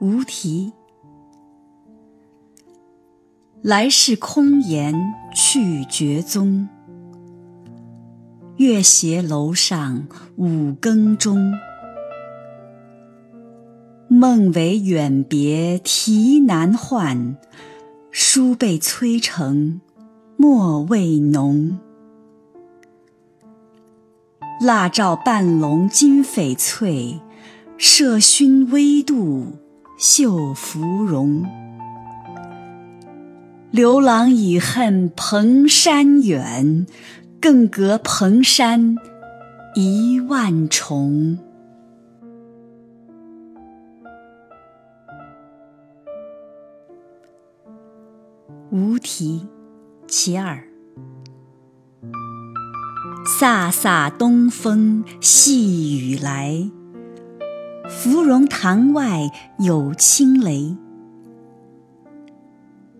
无题。来世空言去绝踪，月斜楼上五更钟。梦为远别啼难唤，书被催成墨未浓。蜡照半笼金翡翠，麝熏微度绣芙蓉。刘郎已恨蓬山远，更隔蓬山一万重。无题，其二。飒飒东风细雨来，芙蓉塘外有轻雷。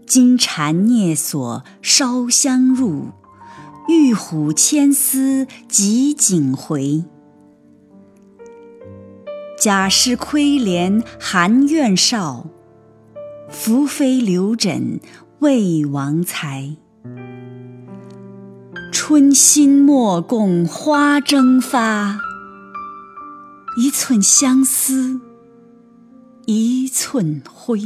金蝉蹑锁烧香入，玉虎牵丝汲锦回。贾氏窥帘含怨少，宓妃留枕魏王才。春心莫共花争发，一寸相思一寸灰。